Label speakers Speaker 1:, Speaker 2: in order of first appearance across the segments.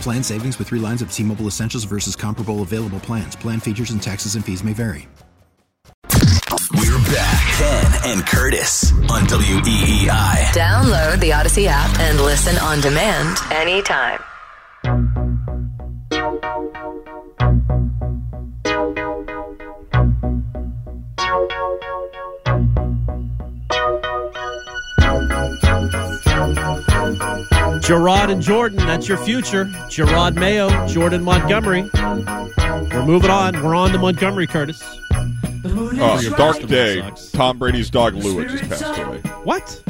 Speaker 1: Plan savings with three lines of T Mobile Essentials versus comparable available plans. Plan features and taxes and fees may vary.
Speaker 2: We're back. Ken and Curtis on WEEI.
Speaker 3: Download the Audacy app and listen on demand anytime.
Speaker 4: Jerod and Jordan, that's your future. Jerod Mayo, Jordan Montgomery. We're moving on. We're on to Montgomery, Curtis.
Speaker 5: Oh, dark day. Tom Brady's dog Louis just passed away.
Speaker 4: What?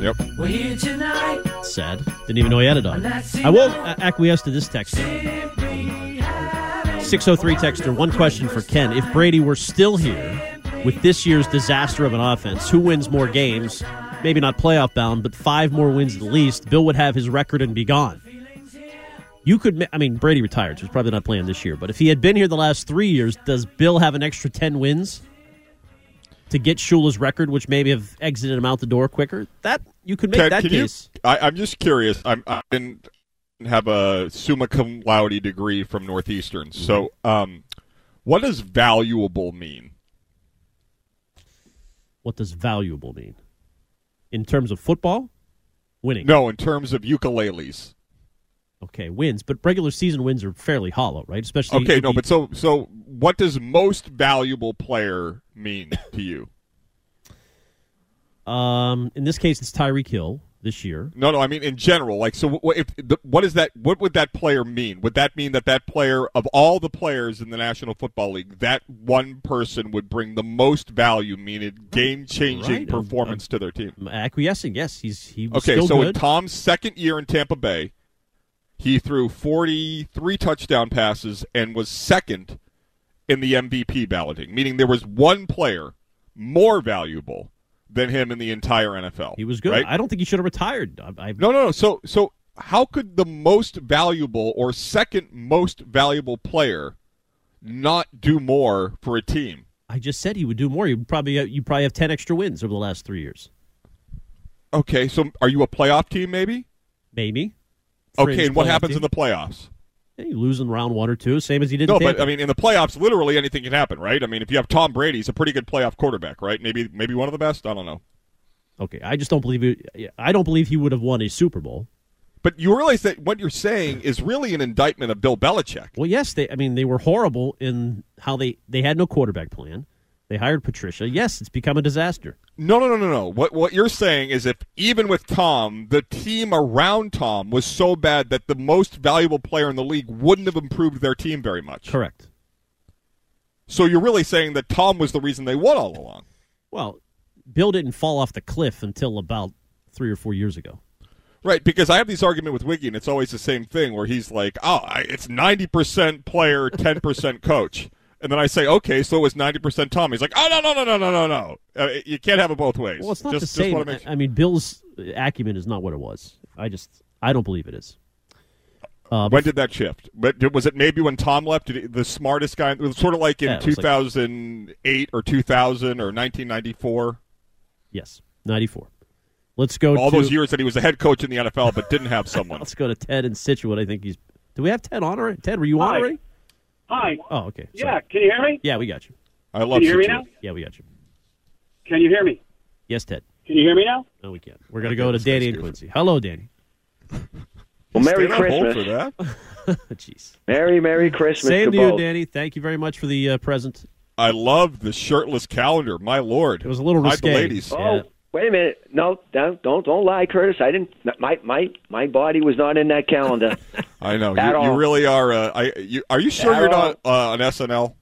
Speaker 5: Yep. We're here tonight.
Speaker 4: Sad. Didn't even know he had a dog. I will uh, acquiesce to this text. 603 texter, one question for Ken. If Brady were still here with this year's disaster of an offense, who wins more games? Maybe not playoff bound, but five more wins at least. Bill would have his record and be gone. You could, I mean, Brady retired, so he's probably not playing this year. But if he had been here the last three years, does Bill have an extra 10 wins to get Shula's record, which maybe have exited him out the door quicker? That You could make
Speaker 5: Ken,
Speaker 4: that
Speaker 5: can
Speaker 4: case.
Speaker 5: You, I, I'm just curious. I'm, I didn't have a summa cum laude degree from Northeastern. So, um, what does valuable mean?
Speaker 4: What does valuable mean? In terms of football? Winning.
Speaker 5: No, in terms of ukuleles.
Speaker 4: Okay, wins, but regular season wins are fairly hollow, right? Especially
Speaker 5: Okay, no, but so so what does most valuable player mean to you?
Speaker 4: um, in this case, it's Tyreek Hill this year.
Speaker 5: No, no, I mean in general. Like, so what, if the, what is that? What would that player mean? Would that mean that that player of all the players in the National Football League, that one person would bring the most value, meaning game-changing
Speaker 4: Right, um,
Speaker 5: performance to their team?
Speaker 4: Acquiescing, yes, he's he was
Speaker 5: Okay, so in. Tom's second year in Tampa Bay, he threw 43 touchdown passes and was second in the MVP balloting, meaning there was one player more valuable than him in the entire NFL.
Speaker 4: he was good.
Speaker 5: Right?
Speaker 4: I don't think he should have retired. I, I,
Speaker 5: No, no, no. So, so how could the most valuable or second most valuable player not do more for a team?
Speaker 4: I just said he would do more. You probably you probably have ten extra wins over the last three years,
Speaker 5: Okay, so are you a playoff team? Maybe.
Speaker 4: maybe.
Speaker 5: Okay, and what happens
Speaker 4: team.
Speaker 5: in the playoffs?
Speaker 4: Lose in round one or two, same as he did.
Speaker 5: No, but I mean, in the playoffs, literally anything can happen, right? I mean, if you have Tom Brady, he's a pretty good playoff quarterback, right? Maybe, maybe one of the best. I don't know.
Speaker 4: okay, I just don't believe he. I don't believe he would have won a Super Bowl.
Speaker 5: But you realize that what you're saying is really an indictment of Bill Belichick.
Speaker 4: Well, yes, they. I mean, they were horrible in how they they had no quarterback plan. They hired Patricia. Yes, it's become a disaster.
Speaker 5: No, no, no, no, no. What what you're saying is if even with Tom, the team around Tom was so bad that the most valuable player in the league wouldn't have improved their team very much.
Speaker 4: Correct.
Speaker 5: So you're really saying that Tom was the reason they won all along.
Speaker 4: Well, Bill didn't fall off the cliff until about three or four years ago.
Speaker 5: Right, because I have this argument with Wiggy, and it's always the same thing where he's like, "Oh, I, it's ninety percent player, ten percent coach," and then I say, "Okay, so it was ninety percent Tom." He's like, "Oh no, no, no, no, no, no, no! Uh, you can't have it both ways."
Speaker 4: Well, it's not
Speaker 5: just,
Speaker 4: the same.
Speaker 5: wanna make
Speaker 4: I I mean, Bill's acumen is not what it was. I just I don't believe it is. Uh,
Speaker 5: When did that shift? But was it maybe when Tom left? Did he, the smartest guy? It was sort of like in
Speaker 4: Yeah, it was like-
Speaker 5: 2008 or 2000 or 1994.
Speaker 4: yes, ninety four. Let's go.
Speaker 5: All
Speaker 4: to,
Speaker 5: those years that he was the head coach in the NFL, but didn't have someone.
Speaker 4: Let's go to Ted in Scituate. I think he's. Do we have Ted on already? Ted, were you on already?
Speaker 6: Hi.
Speaker 4: Oh, okay.
Speaker 6: Yeah,
Speaker 4: Sorry.
Speaker 6: can you hear me?
Speaker 4: Yeah, we got you.
Speaker 5: I love you.
Speaker 6: Can you hear me now?
Speaker 4: Yeah, we got you.
Speaker 6: Can you hear me?
Speaker 4: Yes, Ted.
Speaker 6: Can you hear me now?
Speaker 4: No, we can't. We're gonna go to Danny and. Quincy. Hello, Danny.
Speaker 7: Well, Merry
Speaker 5: Stayed
Speaker 7: Christmas.
Speaker 5: for that.
Speaker 4: Jeez.
Speaker 7: Merry Merry Christmas
Speaker 4: Same
Speaker 7: to
Speaker 4: to you,
Speaker 7: both.
Speaker 4: Danny. Thank you very much for the uh, present.
Speaker 5: I love the shirtless calendar. My lord,
Speaker 4: It was a little
Speaker 5: Hide
Speaker 4: risque.
Speaker 5: the ladies.
Speaker 7: Oh,
Speaker 4: Yeah.
Speaker 7: Wait a minute! No, don't don't don't lie, Curtis. I didn't. My my my body was not in that calendar.
Speaker 5: I know you, you really are. Uh, I, you, are you sure
Speaker 7: At
Speaker 5: you're
Speaker 7: all.
Speaker 5: not uh, on SNL?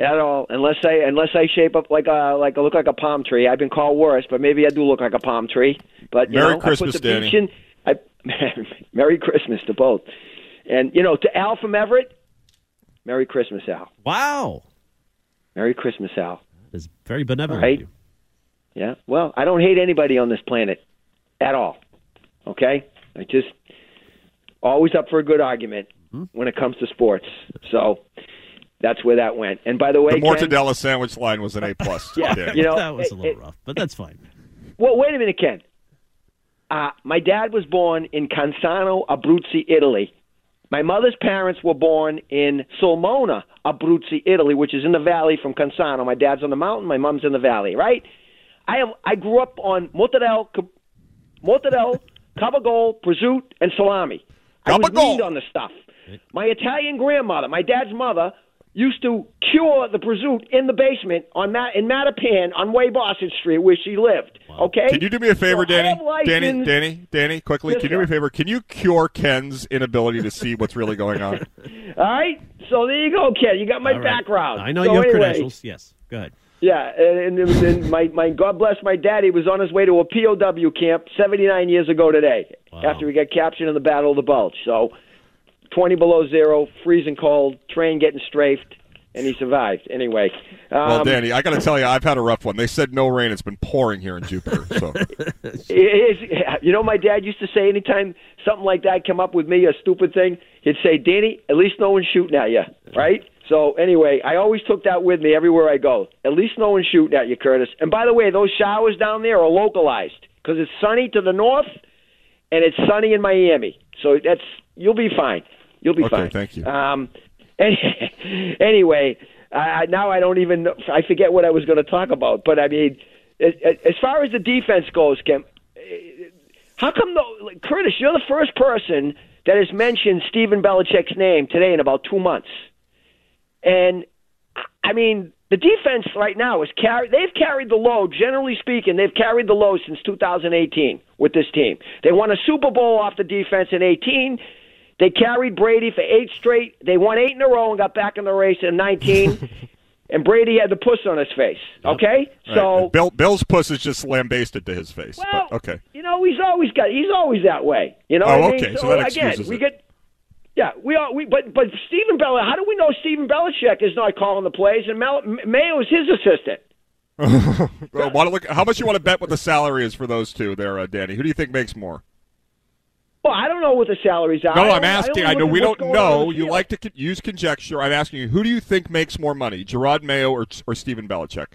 Speaker 7: at all. Unless I unless I shape up like a like look like a palm tree. I've been called worse, but maybe I do look like a palm tree. But you
Speaker 5: Merry
Speaker 7: know,
Speaker 5: Christmas,
Speaker 7: I put the
Speaker 5: Danny.
Speaker 7: in. I, Merry Christmas to both. And you know, to Al from Everett, Merry Christmas, Al.
Speaker 4: Wow.
Speaker 7: Merry Christmas, Al.
Speaker 4: That's very benevolent
Speaker 7: Right.
Speaker 4: Of you.
Speaker 7: Yeah. Well, I don't hate anybody on this planet at all. Okay? I just always up for a good argument when it comes to sports. So that's where that went. And by the way,
Speaker 5: The
Speaker 7: Ken,
Speaker 5: mortadella sandwich line was an A plus.
Speaker 7: Yeah,
Speaker 5: Danny.
Speaker 7: you know,
Speaker 4: that was a little
Speaker 7: it-
Speaker 4: rough, but that's fine.
Speaker 7: Well, wait a minute, Ken. Uh, my dad was born in Cansano, Abruzzi, Italy. My mother's parents were born in Sulmona, Abruzzi, Italy, which is in the valley from Cansano. My dad's on the mountain, my mom's in the valley, right? I have I grew up on mortadella, ca- mortadella, cabagol, prosciutto, and salami. I was
Speaker 5: Cabagol.
Speaker 7: weaned on the stuff. My Italian grandmother, my dad's mother, used to cure the prosciutto in the basement on Ma- in Mattapan on Way Boston Street where she lived. Okay.
Speaker 5: Can you do me a favor,
Speaker 7: So I
Speaker 5: Danny?
Speaker 7: have
Speaker 5: Danny,
Speaker 7: license-
Speaker 5: Danny, Danny, quickly.
Speaker 7: Yes,
Speaker 5: can you do me a
Speaker 7: sir.
Speaker 5: favor? Can you cure Ken's inability to see what's really going on?
Speaker 7: All right. So there you go, Ken. You got my
Speaker 4: All right.
Speaker 7: background.
Speaker 4: I know
Speaker 7: So
Speaker 4: you have
Speaker 7: anyway,
Speaker 4: credentials. Yes. Go ahead.
Speaker 7: Yeah, and, and, and my my God bless my daddy was on his way to a POW camp 79 years ago today
Speaker 4: Wow.
Speaker 7: after he got captured in the Battle of the Bulge. So 20 below zero, freezing cold, train getting strafed, and he survived. Anyway, um,
Speaker 5: well, Danny, I got to tell you, I've had a rough one. They said no rain. It's been pouring here in Jupiter. So
Speaker 7: you know, my dad used to say anytime something like that come up with me, a stupid thing, he'd say, "Danny, at least no one's shooting at you, right?" So anyway, I always took that with me everywhere I go. At least no one's shooting at you, Curtis. And by the way, those showers down there are localized because it's sunny to the north and it's sunny in Miami. So that's you'll be fine. You'll be
Speaker 5: Okay,
Speaker 7: fine.
Speaker 5: thank you.
Speaker 7: Um, any, anyway, I, now I don't even know, I forget what I was going to talk about. But I mean, as, as far as the defense goes, Kim, how come though, like, Curtis? You're the first person that has mentioned Stephen Belichick's name today in about two months, and I mean. The defense right now is carry. They've carried the load. Generally speaking, they've carried the load since 2018 with this team. They won a Super Bowl off the defense in 18. They carried Brady for eight straight. They won eight in a row and got back in the race in 19. and Brady had the puss on his face. Okay, so
Speaker 5: Right. Bill, Bill's puss is just lambasted to his face.
Speaker 7: well,
Speaker 5: but, okay.
Speaker 7: you know he's always got. He's always that way. You know.
Speaker 5: Oh,
Speaker 7: I mean?
Speaker 5: okay, so that
Speaker 7: again, we
Speaker 5: it.
Speaker 7: get. Yeah, we are. We but but Stephen Bell. How do we know Stephen Belichick is not calling the plays and Mel, Mayo is his assistant?
Speaker 5: Well, look, how much you want to bet what the salary is for those two there, uh, Danny? Who do you think makes more?
Speaker 7: Well, I don't know what the salaries are.
Speaker 5: No, I'm asking.
Speaker 7: I,
Speaker 5: I, know we don't
Speaker 7: going on on
Speaker 5: know. You
Speaker 7: field.
Speaker 5: like to use conjecture. I'm asking you, who do you think makes more money, Jerod Mayo or, or Stephen Belichick?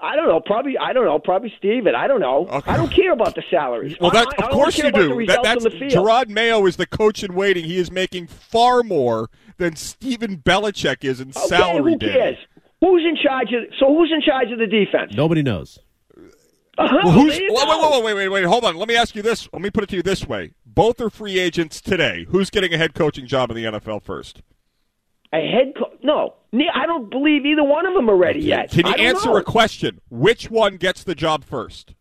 Speaker 7: I don't know. Probably. I don't know. Probably Steven. I don't know.
Speaker 5: Okay.
Speaker 7: I don't care about the salaries.
Speaker 5: Well, that
Speaker 7: I, I
Speaker 5: of course you do. That, that's
Speaker 7: the field.
Speaker 5: Jerod Mayo is the coach in waiting. He is making far more than Stephen Belichick is in
Speaker 7: Okay,
Speaker 5: salary.
Speaker 7: who
Speaker 5: Danny.
Speaker 7: cares? Who's in charge of? So who's in charge of the defense?
Speaker 4: Nobody knows.
Speaker 7: Uh-huh,
Speaker 5: Well, who's,
Speaker 7: there
Speaker 5: wait, wait, wait, wait, wait, wait, hold on. Let me ask you this. Let me put it to you this way. Both are free agents today. Who's getting a head coaching job in the NFL first?
Speaker 7: A head coach? No, I don't believe either one of them are ready yet.
Speaker 5: Can you answer
Speaker 7: know.
Speaker 5: a question? Which one gets the job first?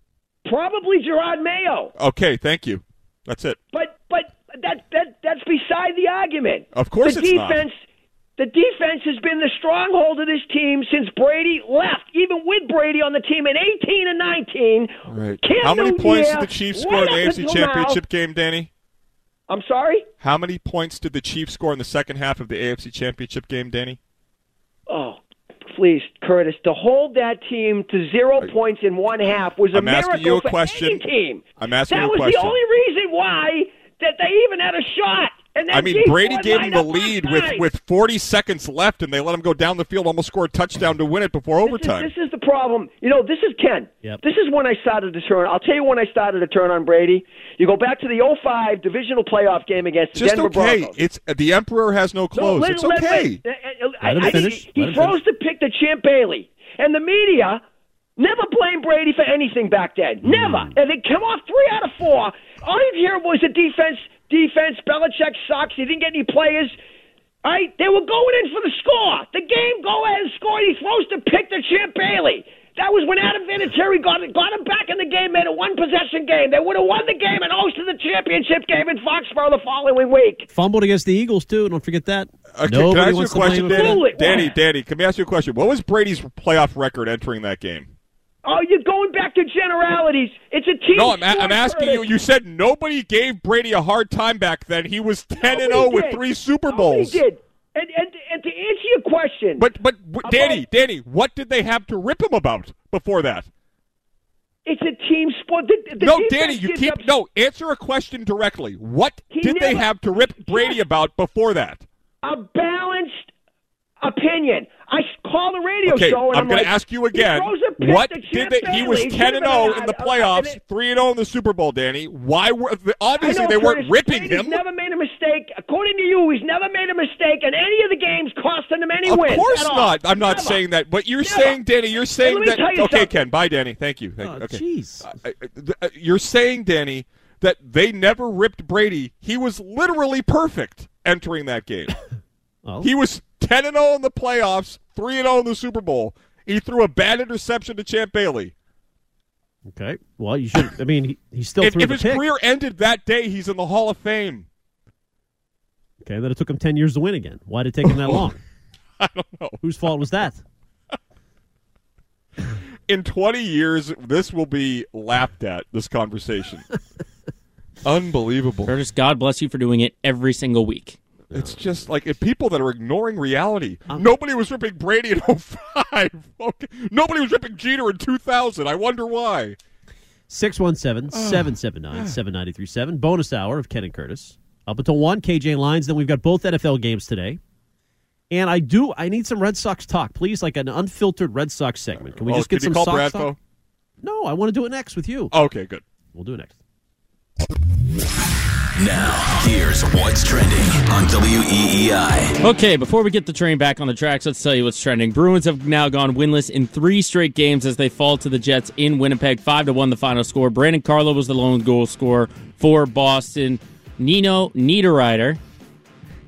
Speaker 7: Probably Jerod Mayo,
Speaker 5: Okay, thank you. That's it.
Speaker 7: but but that that that's beside the argument.
Speaker 5: Of course
Speaker 7: the
Speaker 5: it's not.
Speaker 7: defense. The defense has been the stronghold of this team since Brady left. Even with Brady on the team in 18 and 19.
Speaker 5: Right. How many points did the Chiefs score in the AFC Championship game, Danny?
Speaker 7: I'm sorry.
Speaker 5: How many points did the Chiefs score in the second half of the AFC Championship game, Danny?
Speaker 7: Oh, please, Curtis, to hold that team to zero points in one half was a
Speaker 5: I'm asking
Speaker 7: miracle
Speaker 5: you a
Speaker 7: for
Speaker 5: question.
Speaker 7: any team.
Speaker 5: I'm asking
Speaker 7: that
Speaker 5: you a question.
Speaker 7: That was the only reason why that they even had a shot. And then
Speaker 5: I mean,
Speaker 7: Chiefs
Speaker 5: Brady gave him the lead with, with 40 seconds left, and they let him go down the field, almost score a touchdown to win it before
Speaker 7: This is,
Speaker 5: overtime.
Speaker 7: this is the problem. You know, this is Ken.
Speaker 4: Yep.
Speaker 7: This is when I started to turn. I'll tell you when I started to turn on Brady. You go back to the 05 divisional playoff game against the
Speaker 5: Just
Speaker 7: Denver
Speaker 5: okay.
Speaker 7: Broncos.
Speaker 5: It's the Emperor has no
Speaker 7: No,
Speaker 5: clothes.
Speaker 7: let-
Speaker 5: it's
Speaker 7: let-
Speaker 5: okay.
Speaker 7: let- uh, uh, I- I think. He,
Speaker 4: Let him
Speaker 7: throws the pick to Champ Bailey, and the media never blamed Brady for anything back then.
Speaker 5: Hmm.
Speaker 7: Never. And they come off three out of four, all you hear was the defense. Defense. Belichick sucks. He didn't get any players. All right, they were going in for the score. The game, go ahead and score. He throws the pick to Champ Bailey. That was when Adam Vinatieri got got him back in the game, made a one possession game. They would have won the game and hosted the championship game in Foxborough the following week.
Speaker 4: Fumbled against the Eagles too. Don't forget that.
Speaker 5: Uh, okay,
Speaker 4: Nobody
Speaker 5: can I ask you a question,
Speaker 4: blame him for
Speaker 5: Danny? Danny, Danny, can me ask you a question? What was Brady's playoff record entering that game?
Speaker 7: Oh, you're going back to generalities. It's a team.
Speaker 5: No, I'm, a- I'm asking you. You said nobody gave Brady a hard time back then. He was ten and zero
Speaker 7: Nobody
Speaker 5: oh
Speaker 7: with
Speaker 5: three Super
Speaker 7: Nobody
Speaker 5: Bowls.
Speaker 7: did. And, and, and to answer your question,
Speaker 5: But but w- Danny, Danny, what did they have to rip him about before that?
Speaker 7: it's a team sport. The, the
Speaker 5: no, Danny, you keep
Speaker 7: up
Speaker 5: no. Answer a question directly. What
Speaker 7: He
Speaker 5: did they have to rip Brady about before that?
Speaker 7: a balanced opinion. I call the radio
Speaker 5: Okay,
Speaker 7: show and
Speaker 5: I'm
Speaker 7: I'm
Speaker 5: going
Speaker 7: like,
Speaker 5: to ask you again.
Speaker 7: throws a pitch
Speaker 5: What
Speaker 7: to
Speaker 5: did
Speaker 7: Champ
Speaker 5: they? He was ten and
Speaker 7: Should've
Speaker 5: zero in the
Speaker 7: a- a-
Speaker 5: playoffs, three and zero in the Super Bowl. Danny, why were obviously
Speaker 7: know,
Speaker 5: they weren't ripping
Speaker 7: Brady's
Speaker 5: him?
Speaker 7: never made a mistake. According to you, he's never made a mistake in any of the games costing him any
Speaker 5: Of
Speaker 7: wins.
Speaker 5: Of course
Speaker 7: at all.
Speaker 5: not. I'm not
Speaker 7: Never.
Speaker 5: saying that. But you're
Speaker 7: Never.
Speaker 5: saying, Danny, you're saying
Speaker 7: let me
Speaker 5: that.
Speaker 7: tell you
Speaker 5: Okay,
Speaker 7: something.
Speaker 5: Ken. Bye, Danny. Thank you. Thank
Speaker 4: Oh,
Speaker 5: you. Okay.
Speaker 4: jeez.
Speaker 5: I- I- th- uh, You're saying, Danny, that they never ripped Brady. He was literally perfect entering that game.
Speaker 4: Well,
Speaker 5: He was 10 and 0 in the playoffs, 3 and 0 in the Super Bowl. He threw a bad interception to Champ Bailey.
Speaker 4: okay. Well, you should. I mean, he, he still
Speaker 5: If,
Speaker 4: threw
Speaker 5: if
Speaker 4: the
Speaker 5: his
Speaker 4: pick.
Speaker 5: career ended that day, he's in the Hall of Fame.
Speaker 4: Okay, then it took him ten years to win again. Why did it take him that long?
Speaker 5: I don't know.
Speaker 4: Whose fault was that?
Speaker 5: In 20 years, this will be laughed at, this conversation. Unbelievable.
Speaker 8: Curtis, God bless you for doing it every single week.
Speaker 5: It's just like if people that are ignoring reality.
Speaker 4: Um,
Speaker 5: Nobody was ripping Brady in 05. Okay. Nobody was ripping Jeter in 2000. I wonder why.
Speaker 4: 617 779 7937. Bonus hour of Ken and Curtis. Up until 1, KJ Lines. Then we've got both NFL games today. And I do, I need some Red Sox talk, please, like an unfiltered Red Sox segment. Can we
Speaker 5: oh,
Speaker 4: just get some
Speaker 5: call
Speaker 4: Sox
Speaker 5: Bradfo?
Speaker 4: talk? No, I want to do it next with you.
Speaker 5: Okay, good.
Speaker 4: We'll do it next.
Speaker 2: Now, here's what's trending on WEEI.
Speaker 8: Okay, before we get the train back on the tracks, let's tell you what's trending. Bruins have now gone winless in three straight games as they fall to the Jets in Winnipeg. Five to one, the final score. Brandon Carlo was the lone goal scorer for Boston. Nino Niederreiter,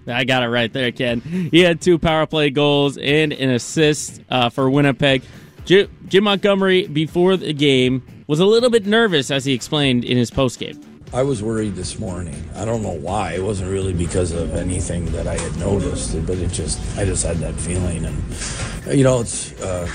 Speaker 8: I got it right there, Ken. He had two power play goals and an assist uh, for Winnipeg. Jim Montgomery, before the game, was a little bit nervous, as he explained in his postgame.
Speaker 9: I was worried this morning. I don't know why. It wasn't really because of anything that I had noticed, but it just I just had that feeling, and you know, it's uh,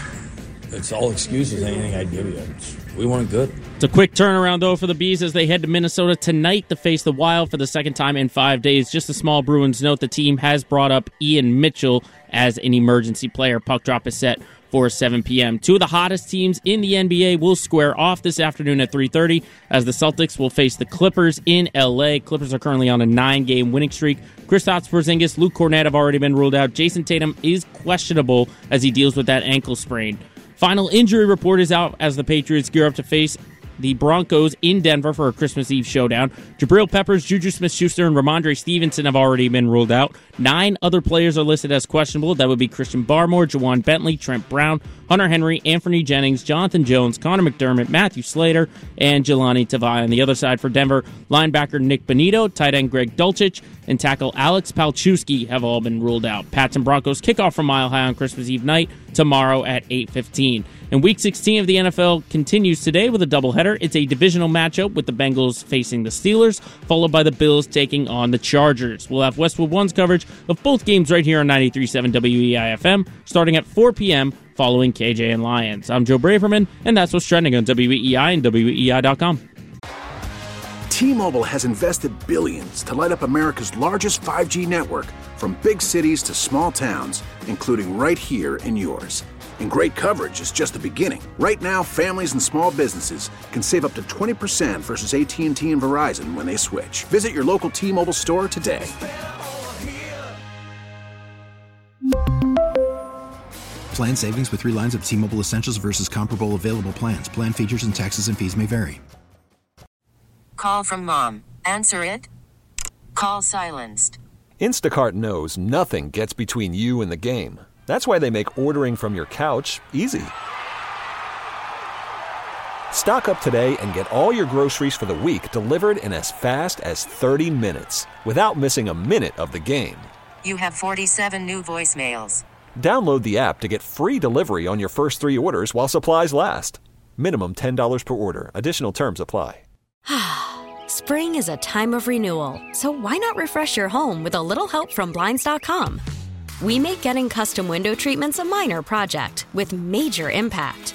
Speaker 9: it's all excuses. Anything I'd give you, It's- we weren't good.
Speaker 8: It's a quick turnaround, though, for the Bees as they head to Minnesota tonight to face the Wild for the second time in five days. Just a small Bruins note the team has brought up Ian Mitchell as an emergency player. Puck drop is set for 7 p.m. Two of the hottest teams in the NBA will square off this afternoon at 3:30 as the Celtics will face the Clippers in LA. Clippers are currently on a nine-game winning streak. Kristaps Porzingis, Luke Kornet have already been ruled out. Jayson Tatum is questionable as he deals with that ankle sprain. Final injury report is out as the Patriots gear up to face the Broncos in Denver for a Christmas Eve showdown. Jabril Peppers, Juju Smith Schuster, and Rhamondre Stevenson have already been ruled out. Nine other players are listed as questionable. That would be Christian Barmore, Ja'Whaun Bentley, Trent Brown, Hunter Henry, Anfernee Jennings, Jonathan Jones, Connor McDermott, Matthew Slater, and Jahlani Tavai. On the other side for Denver, linebacker Nik Bonitto, tight end Greg Dulcich, and tackle Alex Palczewski have all been ruled out. Pats and Broncos kickoff from Mile High on Christmas Eve night tomorrow at 8:15. And Week 16 of the NFL continues today with a doubleheader. It's a divisional matchup with the Bengals facing the Steelers, followed by the Bills taking on the Chargers. We'll have Westwood One's coverage of both games right here on 93.7 WEIFM, starting at 4 p.m. following KJ and Lions. I'm Joe Braverman, and that's what's trending on WEEI and WEEI.com.
Speaker 10: T-Mobile has invested billions to light up America's largest 5G network from big cities to small towns, including right here in yours. And great coverage is just the beginning. Right now, families and small businesses can save up to 20% versus AT&T and Verizon when they switch. Visit your local T-Mobile store today.
Speaker 1: Plan savings with three lines of T Mobile Essentials versus comparable available plans. Plan features and taxes and fees may vary.
Speaker 11: Call from mom. Answer it. Call silenced.
Speaker 12: Instacart knows nothing gets between you and the game. That's why they make ordering from your couch easy. Stock up today and get all your groceries for the week delivered in as fast as 30 minutes without missing a minute of the game.
Speaker 11: You have 47 new voicemails.
Speaker 12: Download the app to get free delivery on your first three orders while supplies last. Minimum $10 per order. Additional terms apply.
Speaker 13: Spring is a time of renewal, so why not refresh your home with a little help from Blinds.com? We make getting custom window treatments a minor project with major impact.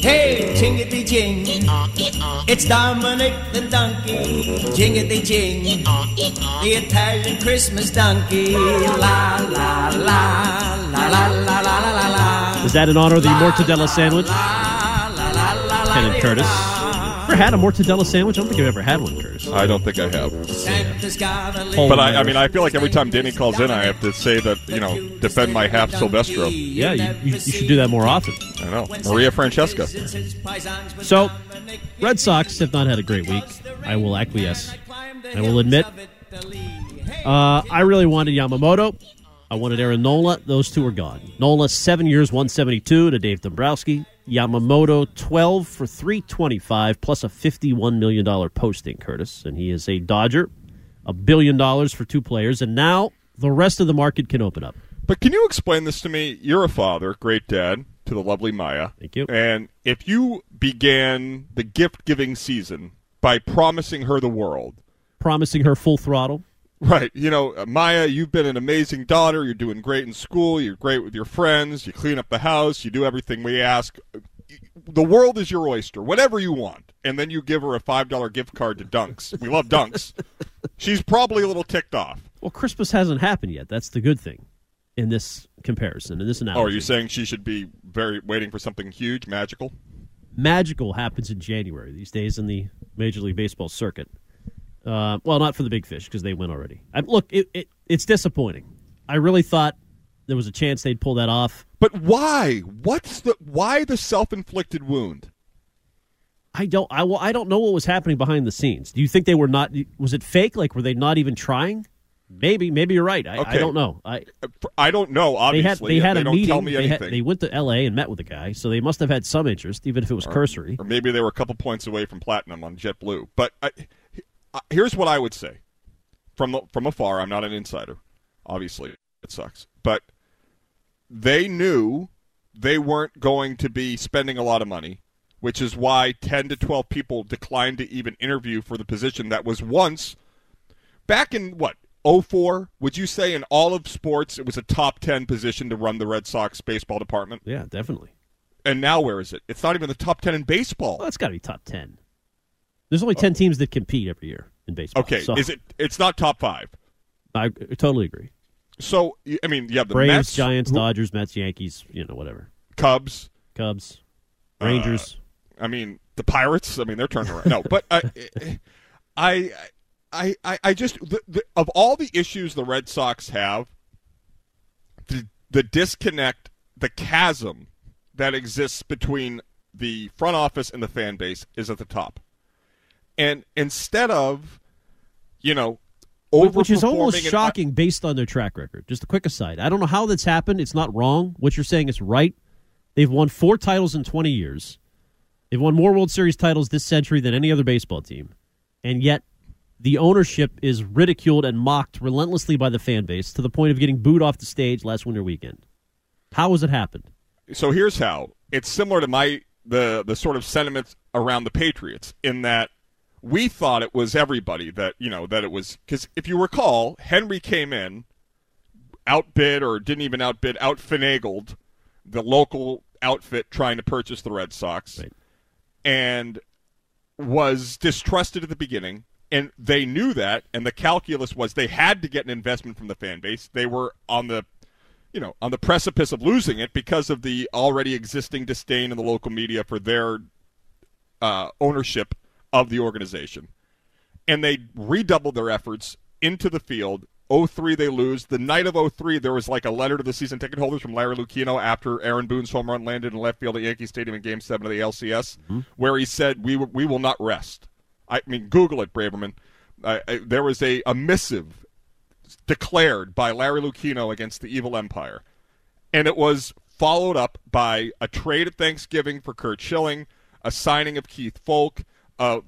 Speaker 14: Hey, jingity jing. It's Dominic the donkey. Jingity jing. The Italian Christmas donkey. La la la la la la la la la.
Speaker 4: Is that in honor of the mortadella sandwich? Ken and Curtis. Ever had a mortadella sandwich? I don't think I've ever had one, Curtis.
Speaker 5: I don't think I have.
Speaker 14: Santa's got a
Speaker 4: Hold
Speaker 5: But. I, I mean, I feel like every time Danny calls in, I have to say that you know defend my half Silvestro.
Speaker 4: Yeah, you, you, you should do that more often.
Speaker 5: I know Maria Francesca.
Speaker 4: So, Red Sox have not had a great week. I will acquiesce. I will admit. Uh, I really wanted Yamamoto. I wanted Aaron Nola. Those two are gone. Nola, seven years, 172 to Dave Dombrowski. Yamamoto, 12 for 325 plus a $51 million posting, Curtis. And he is a Dodger. A billion dollars for two players. And now the rest of the market can open up.
Speaker 5: But can you explain this to me? You're a father, great dad to the lovely Maya.
Speaker 4: Thank you.
Speaker 5: And if you began the gift giving season by promising her the world,
Speaker 4: Promising her full throttle.
Speaker 5: Right. You know, uh, Maya, you've been an amazing daughter. You're doing great in school. You're great with your friends. You clean up the house. You do everything we ask. The world is your oyster, whatever you want. And then you give her a $5 gift card to Dunks. We love Dunks. She's probably a little ticked off.
Speaker 4: Well, Christmas hasn't happened yet. That's the good thing in this comparison, in this analogy.
Speaker 5: Oh, are you saying she should be very waiting for something huge, magical?
Speaker 4: Magical happens in January these days in the Major League Baseball circuit. Uh, well, not for the big fish because they win already. I, look, it, it, it's disappointing. I really thought there was a chance they'd pull that off.
Speaker 5: But why? What's the why the self-inflicted wound?
Speaker 4: I don't. I, well, I don't know what was happening behind the scenes. Do you think they were not? Was it fake? Like were they not even trying? Maybe. Maybe you're right. I, I don't know. I
Speaker 5: I don't know.
Speaker 4: they had
Speaker 5: Obviously,
Speaker 4: they had a
Speaker 5: don't
Speaker 4: meeting.
Speaker 5: tell me
Speaker 4: they, had- they went to L.A. and met with the guy, so they must have had some interest, even if it was cursory.
Speaker 5: or maybe they were a couple points away from platinum on JetBlue. But I- here's what I would say from the, from afar. I'm not an insider. Obviously, it sucks, but they knew they weren't going to be spending a lot of money, which is why 10 to 12 people declined to even interview for the position that was once back in what 04 would you say in all of sports it was a top 10 position to run the red sox baseball department
Speaker 4: Yeah, definitely.
Speaker 5: and now where is it it's not even the top 10 in baseball
Speaker 4: Well, it's got to be top ten. There's only ten teams that compete every year in baseball.
Speaker 5: Okay,
Speaker 4: so
Speaker 5: is it? It's not top five.
Speaker 4: I totally agree.
Speaker 5: So I mean, you have the
Speaker 4: Braves,
Speaker 5: Mets,
Speaker 4: Giants,
Speaker 5: who-
Speaker 4: Dodgers, Mets, Yankees. You know, whatever.
Speaker 5: Cubs,
Speaker 4: Cubs, Rangers.
Speaker 5: Uh, I mean, the Pirates. I mean, they're turning around. No, but I, I, I, I, I just the, the, of all the issues the Red Sox have, the, the disconnect, the chasm that exists between the front office and the fan base is at the top. And instead of, you know,
Speaker 4: Which is almost
Speaker 5: and-
Speaker 4: shocking based on their track record. Just a quick aside. I don't know how that's happened. It's not wrong. What you're saying is right. They've won four titles in 20 years. They've won more World Series titles this century than any other baseball team. And yet, the ownership is ridiculed and mocked relentlessly by the fan base to the point of getting booed off the stage last winter weekend. How has it happened?
Speaker 5: so here's how it's similar to my the the sort of sentiments around the Patriots in that we thought it was everybody that you know that it was because if you recall Henry came in outbid or didn't even outbid, outfinagled the local outfit trying to purchase the Red Sox, and was distrusted at the beginning. And they knew that, and the calculus was they had to get an investment from the fan base. They were on the you know, on the precipice of losing it because of the already existing disdain in the local media for their uh, ownership of the organization. And they redoubled their efforts into the field. 03 they lose. The night of 03 there was like a letter to the season ticket holders from Larry Lucchino after Aaron Boone's home run landed in left field at Yankee Stadium in game 7 of the LCS where he said we w- we will not rest. I mean Google it Braverman. Uh, uh, there was a, a missive declared by Larry Lucchino against the evil empire. And it was followed up by a trade at Thanksgiving for Curt Schilling, a signing of Keith Foulke, uh,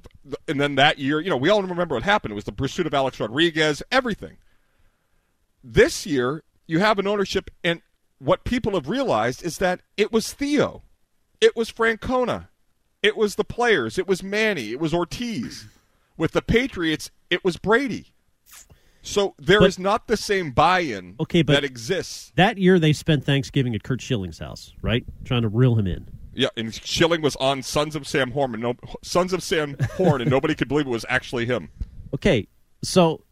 Speaker 5: and then that year, you know, we all remember what happened. It was the pursuit of Alex Rodriguez, everything. This year, you have an ownership, and what people have realized is that it was Theo, it was Francona, it was the players, it was Manny, it was Ortiz. With the Patriots, it was Brady. So there is
Speaker 4: But-
Speaker 5: not the same buy-in
Speaker 4: Okay, but
Speaker 5: that exists.
Speaker 4: That year they spent Thanksgiving at Curt Schilling's house, right? Trying to reel him in.
Speaker 5: Yeah, and Schilling was on Sons of Sam Horn, and no, Sons of Sam Horn, and nobody could believe it was actually him.
Speaker 4: Okay, so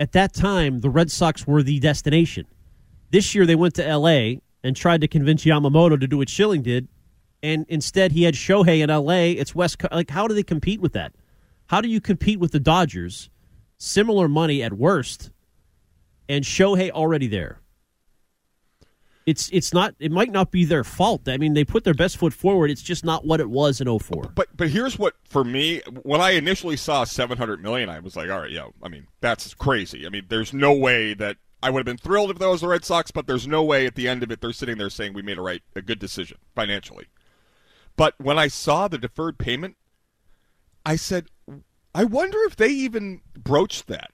Speaker 4: at that time the Red Sox were the destination. This year they went to L.A. and tried to convince Yamamoto to do what Schilling did, and instead he had Shohei in L.A. It's West. Co- Like, how do they compete with that? How do you compete with the Dodgers? Similar money at worst, and Shohei already there. It's it's not. It might not be their fault. I mean, they put their best foot forward. It's just not what it was in 04.
Speaker 5: But but here's what for me when I initially saw 700 million, I was like, all right, yeah, I mean that's crazy. I mean, there's no way that I would have been thrilled if that was the Red Sox, but there's no way at the end of it they're sitting there saying we made a right a good decision financially. But when I saw the deferred payment, I said, I wonder if they even broached that.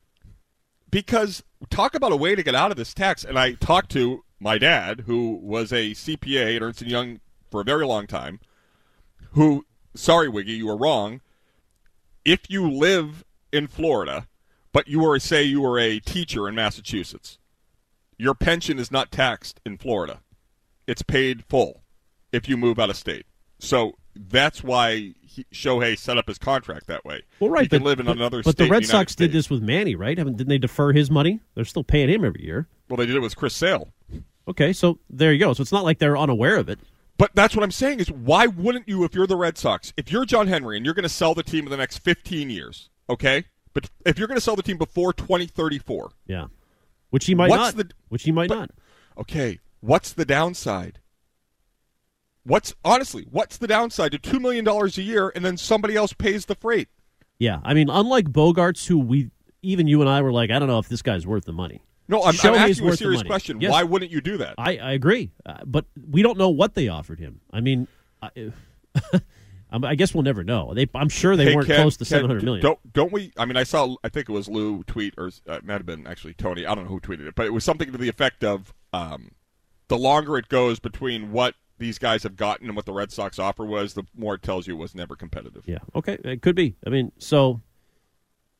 Speaker 5: Because talk about a way to get out of this tax. And I talked to my dad, who was a CPA at Ernst and Young for a very long time, who, sorry, Wiggy, you were wrong. If you live in Florida, but you were, say, you were a teacher in Massachusetts, your pension is not taxed in Florida. It's paid full if you move out of state. So that's why he, Shohei set up his contract that way.
Speaker 4: Well, right,
Speaker 5: he can
Speaker 4: but,
Speaker 5: live in
Speaker 4: but-
Speaker 5: another
Speaker 4: but
Speaker 5: state.
Speaker 4: the Red Sox did this with Manny, right? Didn't they defer his money? They're still paying him every year.
Speaker 5: Well, they did it with Chris Sale.
Speaker 4: Okay, so there you go. So it's not like they're unaware of it.
Speaker 5: But that's what I'm saying is why wouldn't you if you're the Red Sox, if you're John Henry and you're going to sell the team in the next 15 years, okay? But if you're going to sell the team before 2034,
Speaker 4: Yeah, which he might not.
Speaker 5: the-
Speaker 4: which he might
Speaker 5: but-
Speaker 4: not.
Speaker 5: okay, what's the downside? What's honestly, what's the downside to 2 million dollars a year and then somebody else pays the freight?
Speaker 4: Yeah, I mean, unlike Bogaerts, who we even you and I were like, I don't know if this guy's worth the money.
Speaker 5: No, I'm, I'm asking you a serious question.
Speaker 4: Yes.
Speaker 5: Why wouldn't you do that?
Speaker 4: I, I agree, uh, but we don't know what they offered him. I mean, I, I'm- guess we'll never know. They, I'm sure they
Speaker 5: Hey,
Speaker 4: weren't
Speaker 5: Ken-
Speaker 4: close to
Speaker 5: Ken,
Speaker 4: 700 million.
Speaker 5: Don't don't we? I mean, I saw. I think it was Lou tweet, or uh, it might have been actually Tony. I don't know who tweeted it, but it was something to the effect of, um, the longer it goes between what these guys have gotten and what the Red Sox offer was, the more it tells you it was never competitive.
Speaker 4: Yeah. Okay. It could be. I mean, so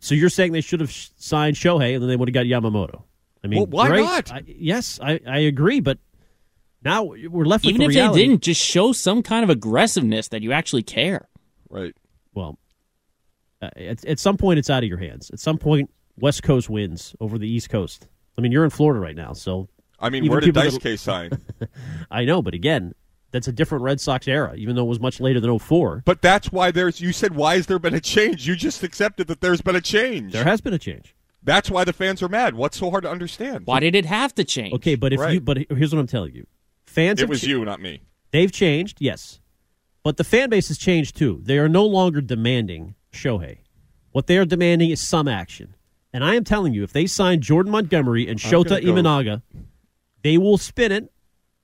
Speaker 4: so you're saying they should have signed Shohei and then they would have got Yamamoto. I mean,
Speaker 5: Well, why
Speaker 4: great.
Speaker 5: not?
Speaker 4: I, yes, I, I agree, but now we're left
Speaker 8: Even
Speaker 4: with
Speaker 8: if
Speaker 4: the reality.
Speaker 8: they didn't, just show some kind of aggressiveness that you actually care.
Speaker 5: Right.
Speaker 4: Well, uh, at, at some point, it's out of your hands. At some point, West Coast wins over the East Coast. I mean, you're in Florida right now, so
Speaker 5: I mean,
Speaker 4: even
Speaker 5: where did
Speaker 4: people
Speaker 5: Dice
Speaker 4: that-
Speaker 5: K sign?
Speaker 4: I know, but again, that's a different Red Sox era, even though it was much later than 04.
Speaker 5: But that's why there's. You said, why has there been a change? You just accepted that there's been a change.
Speaker 4: There has been a change.
Speaker 5: That's why the fans are mad. What's so hard to understand?
Speaker 8: Why did it have to change?
Speaker 4: Okay, but if
Speaker 5: Right.
Speaker 4: you, but here's what I'm telling you: fans.
Speaker 5: It was
Speaker 4: cha-
Speaker 5: you, not me.
Speaker 4: They've changed, yes, but the fan base has changed too. They are no longer demanding Shohei. What they are demanding is some action. And I am telling you, if they sign Jordan Montgomery and
Speaker 5: I'm
Speaker 4: Shota
Speaker 5: gonna go-
Speaker 4: Imanaga, they will spin it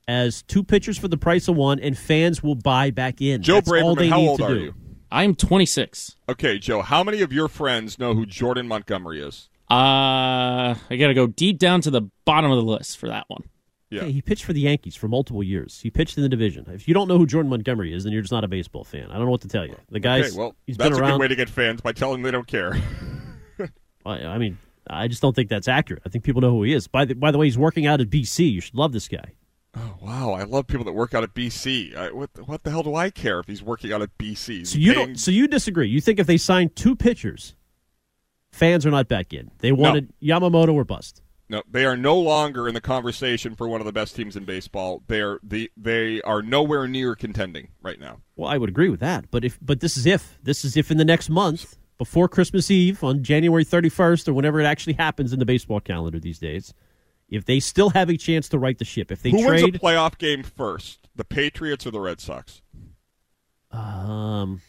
Speaker 4: as two pitchers for the price of one, and fans will buy back in.
Speaker 5: Joe
Speaker 4: That's all
Speaker 5: Braverman,
Speaker 4: they
Speaker 5: how
Speaker 4: need
Speaker 5: old
Speaker 4: to
Speaker 5: are
Speaker 4: do.
Speaker 5: you?
Speaker 8: I'm 26.
Speaker 5: Okay, Joe. How many of your friends know who Jordan Montgomery is?
Speaker 8: Uh, I got to go deep down to the bottom of the list for that one.
Speaker 5: Yeah.
Speaker 4: Okay, he pitched for the Yankees for multiple years. He pitched in the division. If you don't know who Jordan Montgomery is, then you're just not a baseball fan. I don't know what to tell you. The guy's
Speaker 5: okay, well,
Speaker 4: he's
Speaker 5: that's
Speaker 4: been
Speaker 5: a good way to get fans by telling them they don't care.
Speaker 4: I I mean, I just don't think that's accurate. I think people know who he is. By the by the way, he's working out at BC. You should love this guy.
Speaker 5: Oh wow, I love people that work out at BC. I, what what the hell do I care if he's working out at BC?
Speaker 4: So you
Speaker 5: Paying-
Speaker 4: don't. So you disagree? You think if they signed two pitchers, fans are not back in? They wanted Yamamoto or bust.
Speaker 5: No, they are no longer in the conversation for one of the best teams in baseball. They are the they are nowhere near contending right now.
Speaker 4: Well, I would agree with that. But if but this is if this is if in the next month before Christmas Eve on January 31st or whenever it actually happens in the baseball calendar these days, if they still have a chance to right the ship, if they
Speaker 5: Who
Speaker 4: trade
Speaker 5: wins a playoff game first, the Patriots or the Red Sox?
Speaker 4: Um,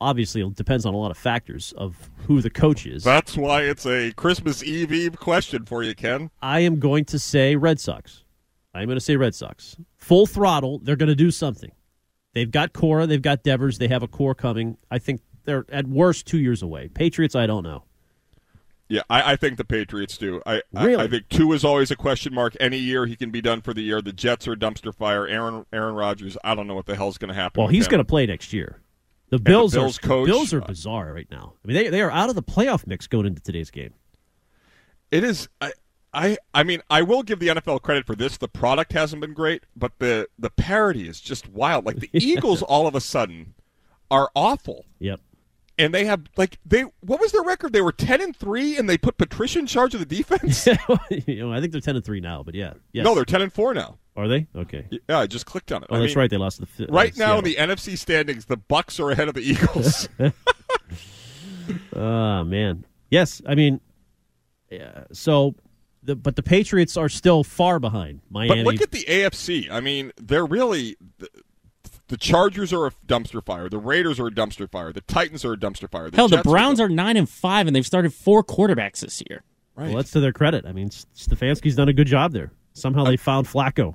Speaker 4: obviously, it depends on a lot of factors of who the coach is.
Speaker 5: That's why it's a Christmas Eve Eve question for you, Ken.
Speaker 4: I am going to say Red Sox. I'm going to say Red Sox. Full throttle. They're going to do something. They've got Cora. They've got Devers. They have a core coming. I think they're at worst two years away. Patriots, I don't know.
Speaker 5: Yeah, I, I think the Patriots do. I,
Speaker 4: Really?
Speaker 5: I I think two is always a question mark. Any year he can be done for the year. The Jets are a dumpster fire. Aaron Aaron Rodgers. I don't know what the hell's going to happen.
Speaker 4: Well, he's going to play next year. The
Speaker 5: the
Speaker 4: Bills,
Speaker 5: Bills
Speaker 4: are
Speaker 5: coach-
Speaker 4: Bills are uh, bizarre right now. I mean, they they are out of the playoff mix going into today's game.
Speaker 5: It is. I, I. I mean, I will give the NFL credit for this. The product hasn't been great, but the the parody is just wild. Like the Eagles, all of a sudden, are awful.
Speaker 4: Yep.
Speaker 5: And they have like they. What was their record? They were ten and three, and they put Patricia in charge of the defense.
Speaker 4: you know, I think they're ten and three now, but yeah, yes.
Speaker 5: No, they're ten and four now.
Speaker 4: Are they? Okay.
Speaker 5: Yeah, I just clicked on it.
Speaker 4: Oh,
Speaker 5: I
Speaker 4: that's
Speaker 5: mean,
Speaker 4: right. They lost to the fi- uh,
Speaker 5: Right now in the NFC standings, the Bucs are ahead of the Eagles.
Speaker 4: Oh man, yes. I mean, yeah. So, the, but the Patriots are still far behind Miami.
Speaker 5: But look at the AFC. I mean, they're really the, the Chargers are a dumpster fire. The Raiders are a dumpster fire. The Titans are a dumpster fire. The
Speaker 8: Hell, the
Speaker 5: Jets are
Speaker 8: Browns are nine and five, and they've started four quarterbacks this year. Right.
Speaker 4: well, that's to their credit. I mean, S- Stefanski's done a good job there. Somehow they found Flacco.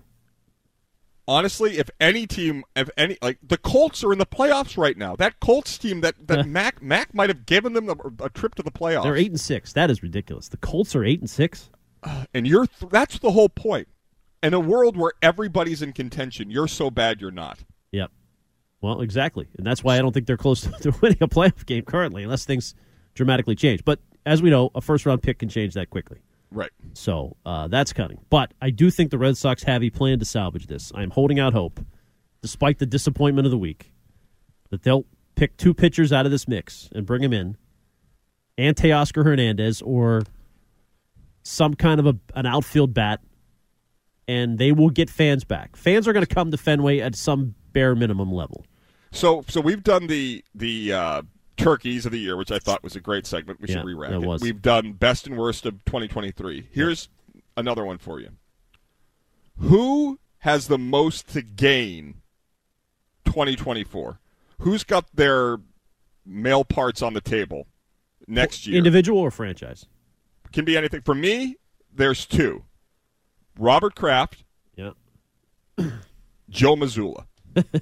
Speaker 5: Honestly, if any team, if any, like the Colts are in the playoffs right now. That Colts team that that Mac Mac might have given them a, a trip to the playoffs.
Speaker 4: They're eight and six. That is ridiculous. The Colts are eight and six.
Speaker 5: Uh, and you're th- that's the whole point. In a world where everybody's in contention, you're so bad you're not.
Speaker 4: Yep. Well, exactly, and that's why I don't think they're close to winning a playoff game currently, unless things dramatically change. But as we know, a first round pick can change that quickly.
Speaker 5: Right.
Speaker 4: So uh, that's coming. But I do think the Red Sox have a plan to salvage this. I'm holding out hope, despite the disappointment of the week, that they'll pick two pitchers out of this mix and bring them in, and Teoscar Hernandez or some kind of a, an outfield bat, and they will get fans back. Fans are going to come to Fenway at some bare minimum level.
Speaker 5: So so we've done the the uh, turkeys of the year, which I thought was a great segment. We
Speaker 4: Yeah,
Speaker 5: should rewrap
Speaker 4: it.
Speaker 5: We've done best and worst of 2023. Here's another one for you. Who has the most to gain 2024? Who's got their male parts on the table next year?
Speaker 4: Individual or franchise?
Speaker 5: Can be anything. For me, there's two. Robert Kraft,
Speaker 4: Yeah.
Speaker 5: Joe Mazzulla.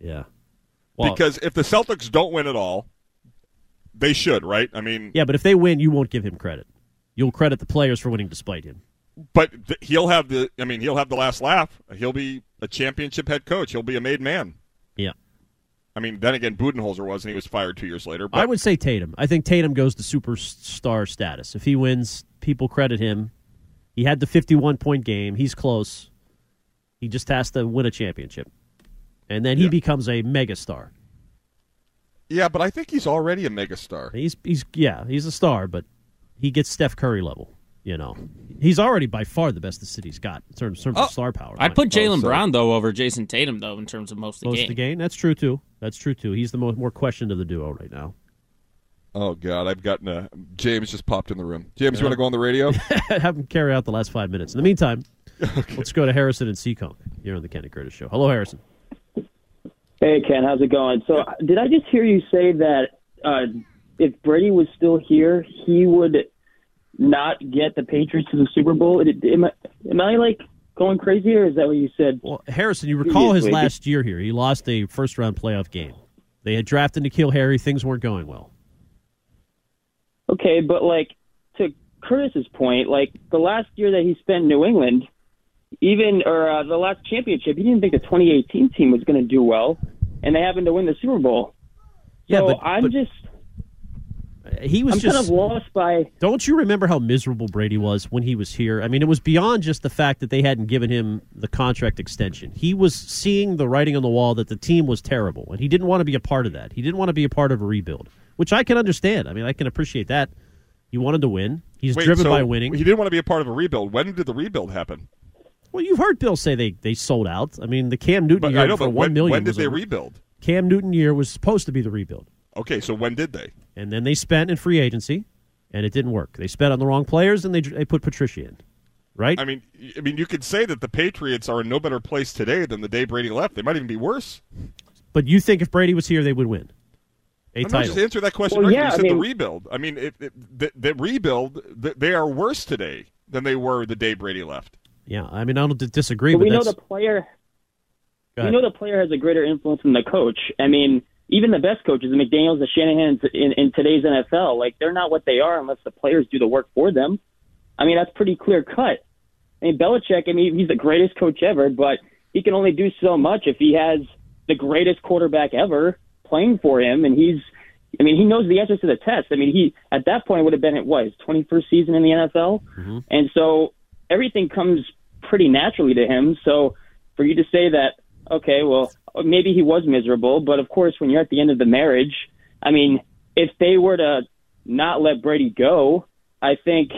Speaker 4: Yeah. Well,
Speaker 5: because if the Celtics don't win at all, they should, right? I mean,
Speaker 4: yeah, but if they win, you won't give him credit. You'll credit the players for winning despite him.
Speaker 5: but th- he'll have the. I mean, he'll have the last laugh. He'll be a championship head coach. He'll be a made man.
Speaker 4: Yeah.
Speaker 5: I mean, then again, Budenholzer was, and he was fired two years later. But
Speaker 4: I would say Tatum. I think Tatum goes to superstar status. If he wins, people credit him. He had the 51 point game. He's close. He just has to win a championship. And then he becomes a megastar.
Speaker 5: yeah, but I think he's already a megastar.
Speaker 4: He's he's yeah, he's a star, but he gets Steph Curry level, you know. He's already by far the best the city's got in terms, in terms
Speaker 8: Oh,
Speaker 4: of star power.
Speaker 8: I'd put Jalen
Speaker 4: Oh, so-
Speaker 8: Brown though over Jayson Tatum though in terms of most of the
Speaker 4: Most
Speaker 8: game.
Speaker 4: of the game. That's true too. That's true too. He's the mo- more questioned of the duo right now.
Speaker 5: Oh God, I've gotten a James just popped in the room. James, you want to go on the radio?
Speaker 4: Have him carry out the last five minutes. In the meantime, let's go to Harrison and Seekonk here on the Kenny Curtis Show. Hello, Harrison.
Speaker 15: Hey Ken, how's it going? So did I just hear you say that uh, if Brady was still here, he would not get the Patriots to the Super Bowl? Am I, am I like going crazy, or is that what you said?
Speaker 4: Well, Harrison, you recall his last year here. He lost a first round playoff game. They had drafted N'Keal Harry. Things weren't going well.
Speaker 15: Okay, but like to Curtis's point, like the last year that he spent in New England, even or uh, the last championship, he didn't think the 2018 team was going to do well, and they happened to win the Super Bowl.
Speaker 4: Yeah,
Speaker 15: so
Speaker 4: but-
Speaker 15: I'm
Speaker 4: but-
Speaker 15: just
Speaker 4: he was
Speaker 15: I'm
Speaker 4: just
Speaker 15: kind of lost by.
Speaker 4: Don't you remember how miserable Brady was when he was here? I mean, it was beyond just the fact that they hadn't given him the contract extension. He was seeing the writing on the wall that the team was terrible, and he didn't want to be a part of that. He didn't want to be a part of a rebuild, which I can understand. I mean, I can appreciate that. He wanted to win. He's
Speaker 5: Wait,
Speaker 4: driven
Speaker 5: so
Speaker 4: by winning.
Speaker 5: He didn't want to be a part of a rebuild. When did the rebuild happen?
Speaker 4: Well, you've heard Bill say they, they sold out. I mean, the Cam Newton
Speaker 5: But
Speaker 4: year
Speaker 5: I know,
Speaker 4: for
Speaker 5: but
Speaker 4: one
Speaker 5: when,
Speaker 4: million
Speaker 5: when did
Speaker 4: was
Speaker 5: they
Speaker 4: a-
Speaker 5: rebuild?
Speaker 4: Cam Newton year was supposed to be the rebuild.
Speaker 5: Okay, so when did they?
Speaker 4: And then they spent in free agency, and it didn't work. They spent on the wrong players, and they they put Patricia in. Right?
Speaker 5: I mean, I mean, you could say that the Patriots are in no better place today than the day Brady left. They might even be worse.
Speaker 4: But you think if Brady was here, they would win a
Speaker 5: I'm not
Speaker 4: title?
Speaker 5: just answer that question.
Speaker 15: Well,
Speaker 5: right.
Speaker 15: yeah,
Speaker 5: you
Speaker 15: I
Speaker 5: said
Speaker 15: mean-
Speaker 5: the rebuild. I mean, it, it, the, the rebuild. th they are worse today than they were the day Brady left.
Speaker 4: Yeah, I mean, I don't disagree.
Speaker 15: But
Speaker 4: But
Speaker 15: we know the player. We know the player has a greater influence than the coach. I mean, even the best coaches, the McDaniels, the Shanahan's in, in today's NFL, like they're not what they are unless the players do the work for them. I mean, that's pretty clear cut. I mean, Belichick. I mean, he's the greatest coach ever, but he can only do so much if he has the greatest quarterback ever playing for him, and he's. I mean, he knows the answers to the test. I mean, he at that point would have been at what his 21st season in the NFL, mm-hmm. and so everything comes pretty naturally to him. So for you to say that, okay, well, maybe he was miserable, but of course, when you're at the end of the marriage, I mean, if they were to not let Brady go, I think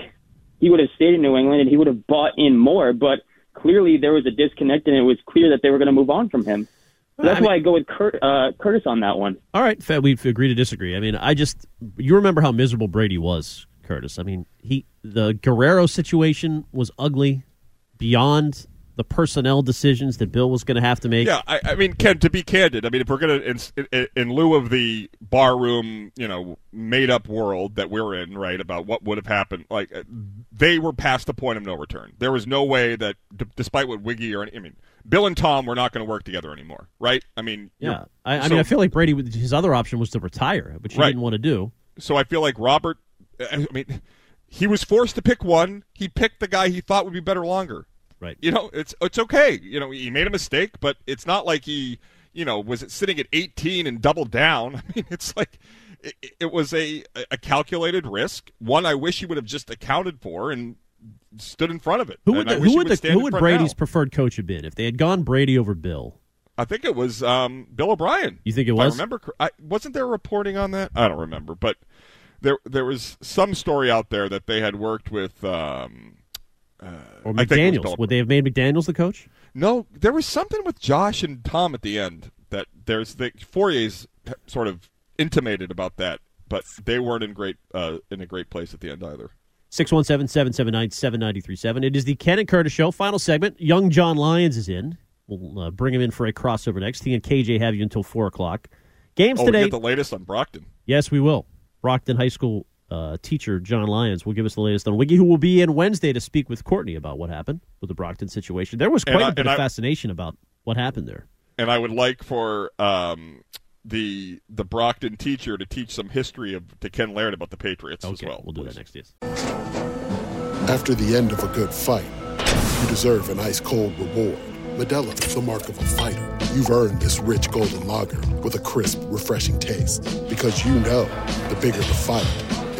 Speaker 15: he would have stayed in New England and he would have bought in more. But clearly, there was a disconnect, and it was clear that they were going to move on from him. So that's
Speaker 4: I mean-
Speaker 15: why I go with Cur- uh, Curtis on that one.
Speaker 4: All right, Fed, we agree to disagree. I mean, I just you remember how miserable Brady was, Curtis. I mean, he the Guerrero situation was ugly beyond the personnel decisions that Bill was going to have to make.
Speaker 5: Yeah, I, I mean, Ken. To be candid, I mean, if we're gonna in, in, in lieu of the barroom, you know, made up world that we're in, right, about what would have happened, like they were past the point of no return. There was no way that, d- despite what Wiggy or I mean, Bill and Tom were not going to work together anymore, right? I mean,
Speaker 4: Yeah, I, I
Speaker 5: so-
Speaker 4: mean, I feel like Brady. His other option was to retire, which he
Speaker 5: Right.
Speaker 4: didn't want to do.
Speaker 5: So I feel like Robert. I mean, he was forced to pick one. He picked the guy he thought would be better longer.
Speaker 4: Right.
Speaker 5: You know, it's it's okay. You know, he made a mistake, but it's not like he, you know, was sitting at 18 and doubled down. I mean, it's like it, it was a a calculated risk. One I wish he would have just accounted for and stood in front of it.
Speaker 4: Who would the, who
Speaker 5: he
Speaker 4: would the, who would Brady's
Speaker 5: now.
Speaker 4: preferred coach have been if they had gone Brady over Bill?
Speaker 5: I think it was um, Bill O'Brien.
Speaker 4: You think it was?
Speaker 5: I remember. I, wasn't there reporting on that? I don't remember, but there there was some story out there that they had worked with. Um, It was
Speaker 4: McDaniels? Would they have made McDaniels the coach?
Speaker 5: No, there was something with Josh and Tom at the end that there's the Fourier's sort of intimated about that, but they weren't in great uh, in a great place at the end either.
Speaker 4: 617 779 7937. It is the Ken and Curtis Show. Final segment. Young John Lyons is in. We'll uh, bring him in for a crossover next. He and KJ have you until 4 o'clock. Games
Speaker 5: oh,
Speaker 4: today.
Speaker 5: get the latest on Brockton.
Speaker 4: Yes, we will. Brockton High School uh, teacher John Lyons will give us the latest on Wiggy, who will be in Wednesday to speak with Courtney about what happened with the Brockton situation. There was
Speaker 5: And
Speaker 4: quite
Speaker 5: I-
Speaker 4: a bit of
Speaker 5: I-
Speaker 4: fascination about what happened there.
Speaker 5: And I would like for um, the the Brockton teacher to teach some history of to Ken Laird about the Patriots as well.
Speaker 4: We'll do that next. Yes.
Speaker 16: After the end of a good fight, you deserve an ice cold reward. Modelo is the mark of a fighter. You've earned this rich golden lager with a crisp, refreshing taste. Because you know the bigger the fight, the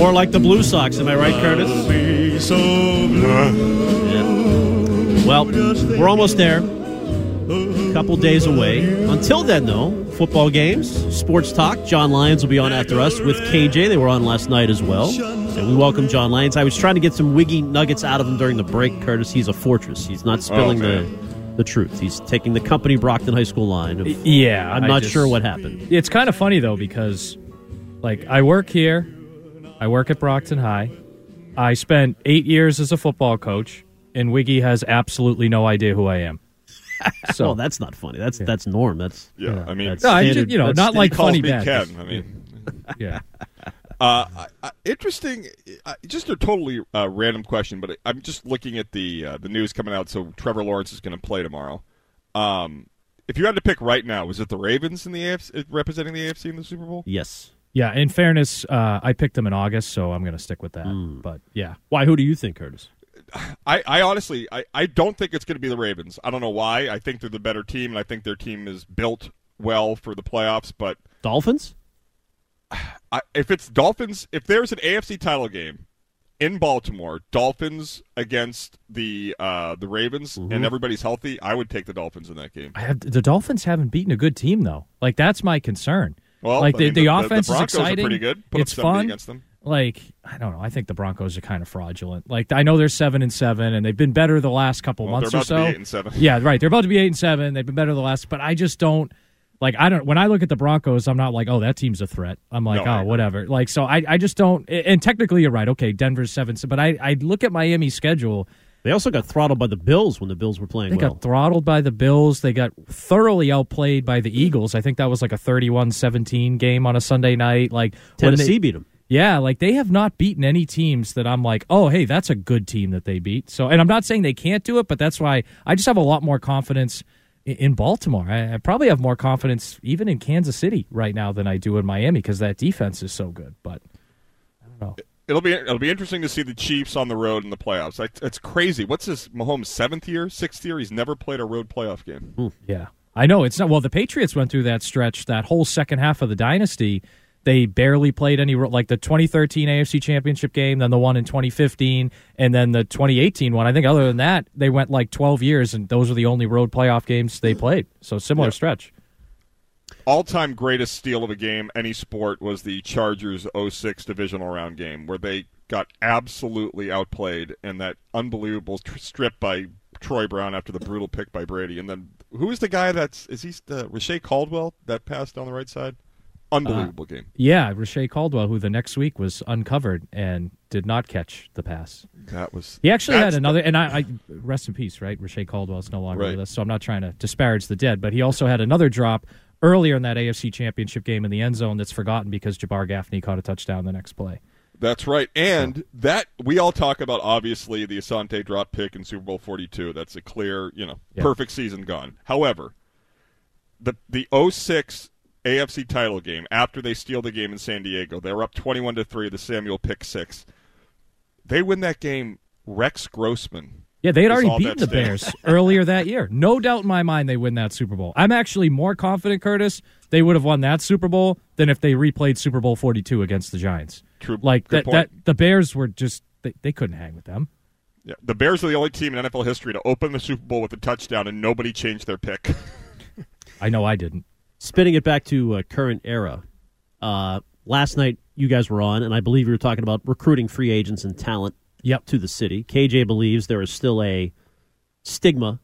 Speaker 4: More like the Blue Sox, am I right, Curtis?
Speaker 14: So blue.
Speaker 4: Well, we're almost there. A couple days away. Until then, though, football games, sports talk. John Lyons will be on after us with KJ. They were on last night as well. And we welcome John Lyons. I was trying to get some wiggy nuggets out of him during the break, Curtis. He's a fortress. He's not spilling
Speaker 17: Oh,
Speaker 4: the the truth. He's taking the company Brockton High School line. Of,
Speaker 17: Yeah,
Speaker 4: I'm not
Speaker 17: just-
Speaker 4: sure what happened.
Speaker 17: It's kind of funny though because, like, I work here, I work at Brockton High. I spent eight years as a football coach, and Wiggy has absolutely no idea who I am. So
Speaker 4: well, that's not funny. That's that's norm. That's
Speaker 5: Yeah, I mean,
Speaker 4: that's
Speaker 17: No, I just- you know,
Speaker 4: that's
Speaker 17: not
Speaker 5: He
Speaker 17: like
Speaker 5: calls
Speaker 17: funny
Speaker 5: me
Speaker 17: bad.
Speaker 5: Ken. I mean,
Speaker 17: yeah.
Speaker 5: Uh, I, I, interesting. Uh, just a totally uh, random question, but I'm just looking at the uh, the news coming out. So Trevor Lawrence is going to play tomorrow. Um, if you had to pick right now, was it the Ravens in the AFC representing the AFC in the Super Bowl?
Speaker 4: Yes.
Speaker 17: Yeah, in fairness, uh, I picked them in August, so I'm going to stick with that.
Speaker 4: Hmm.
Speaker 17: But yeah,
Speaker 4: Why? Who do you think, Curtis?
Speaker 5: I, I honestly, I, I don't think it's going to be the Ravens. I don't know why. I think they're the better team, and I think their team is built well for the playoffs. But
Speaker 4: Dolphins?
Speaker 5: I, if it's Dolphins, if there's an AFC title game in Baltimore, Dolphins against the uh, the Ravens,
Speaker 17: Mm-hmm.
Speaker 5: and everybody's healthy, I would take the Dolphins in that game.
Speaker 17: I have, the Dolphins haven't beaten a good team though. Like that's my concern.
Speaker 5: Well,
Speaker 17: like
Speaker 5: I
Speaker 17: the,
Speaker 5: mean,
Speaker 17: the,
Speaker 5: the- the- the
Speaker 17: offense
Speaker 5: Broncos
Speaker 17: is
Speaker 5: are
Speaker 17: exciting.
Speaker 5: pretty good. Put
Speaker 17: it's
Speaker 5: 70
Speaker 17: fun
Speaker 5: against them.
Speaker 17: Like I don't know. I think the Broncos are kind of fraudulent. Like I know they're seven and seven, and they've been better the last couple
Speaker 5: Well,
Speaker 17: months
Speaker 5: they're
Speaker 17: or
Speaker 5: about to
Speaker 17: so.
Speaker 5: be eight and seven.
Speaker 17: Yeah, right. They're about to be eight and seven. They've been better the last, but I just don't. Like I don't when I look at the Broncos, I'm not like, oh, that team's a threat. I'm like,
Speaker 5: No,
Speaker 17: oh, whatever. Like so, I, I just don't. And technically, you're right. Okay, Denver's seven, but I I look at Miami's schedule.
Speaker 4: They also got throttled by the Bills when the Bills were playing
Speaker 17: They
Speaker 4: well.
Speaker 17: got throttled by the Bills. They got thoroughly outplayed by the Eagles. I think that was like a 31-17 game on a Sunday night. Like when
Speaker 4: Tennessee
Speaker 17: they-
Speaker 4: beat them.
Speaker 17: Yeah, like they have not beaten any teams that I'm like, oh, hey, that's a good team that they beat. So, and I'm not saying they can't do it, but that's why I just have a lot more confidence in Baltimore. I, I probably have more confidence even in Kansas City right now than I do in Miami because that defense is so good. But
Speaker 5: It'll be it'll be interesting to see the Chiefs on the road in the playoffs. Like, It's crazy. What's this Mahomes' seventh year, sixth year? He's never played a road playoff game.
Speaker 17: Yeah. I know it's not well the Patriots went through that stretch that whole second half of the dynasty they barely played any like the 2013 AFC Championship game then the one in 2015 and then the 2018 one I think other than that they went like 12 years and those are the only road playoff games they played so similar
Speaker 5: Yeah.
Speaker 17: stretch
Speaker 5: All-time greatest steal of a game, any sport, was the Chargers 06 divisional round game where they got absolutely outplayed in that unbelievable tr- strip by Troy Brown after the brutal pick by Brady. And then who is the guy that's is he uh, Reche Caldwell that passed down the right side? Unbelievable game.
Speaker 17: yeah Reche Caldwell who the next week was uncovered and did not catch the pass
Speaker 5: That was
Speaker 17: He actually had another, and I, I rest in peace, right? Reche is no longer
Speaker 5: Right.
Speaker 17: with us, so I'm not trying to disparage the dead, but he also had another drop earlier in that AFC Championship game in the end zone that's forgotten because Jabbar Gaffney caught a touchdown the next play.
Speaker 5: That's right. And that we all talk about obviously the Asante drop pick in Super Bowl 42. That's a clear, you know,
Speaker 17: Yeah.
Speaker 5: perfect season gone. However, the the 06 AFC title game after they steal the game in San Diego, they were up 21 to 3 the Samuel pick 6. They win that game Rex Grossman.
Speaker 17: Yeah, they had already beaten the
Speaker 5: stands.
Speaker 17: Bears earlier that year. No doubt in my mind they win that Super Bowl. I'm actually more confident, Curtis, they would have won that Super Bowl than if they replayed Super Bowl 42 against the Giants.
Speaker 5: True.
Speaker 17: Like that, that the Bears were just they, they couldn't hang with them.
Speaker 5: Yeah, the Bears are the only team in NFL history to open the Super Bowl with a touchdown and nobody changed their pick.
Speaker 17: I know I didn't.
Speaker 4: Spinning it back to uh, current era. Uh, last night you guys were on, and I believe you were talking about recruiting free agents and talent.
Speaker 17: Yep.
Speaker 4: To the city, KJ believes there is still a stigma,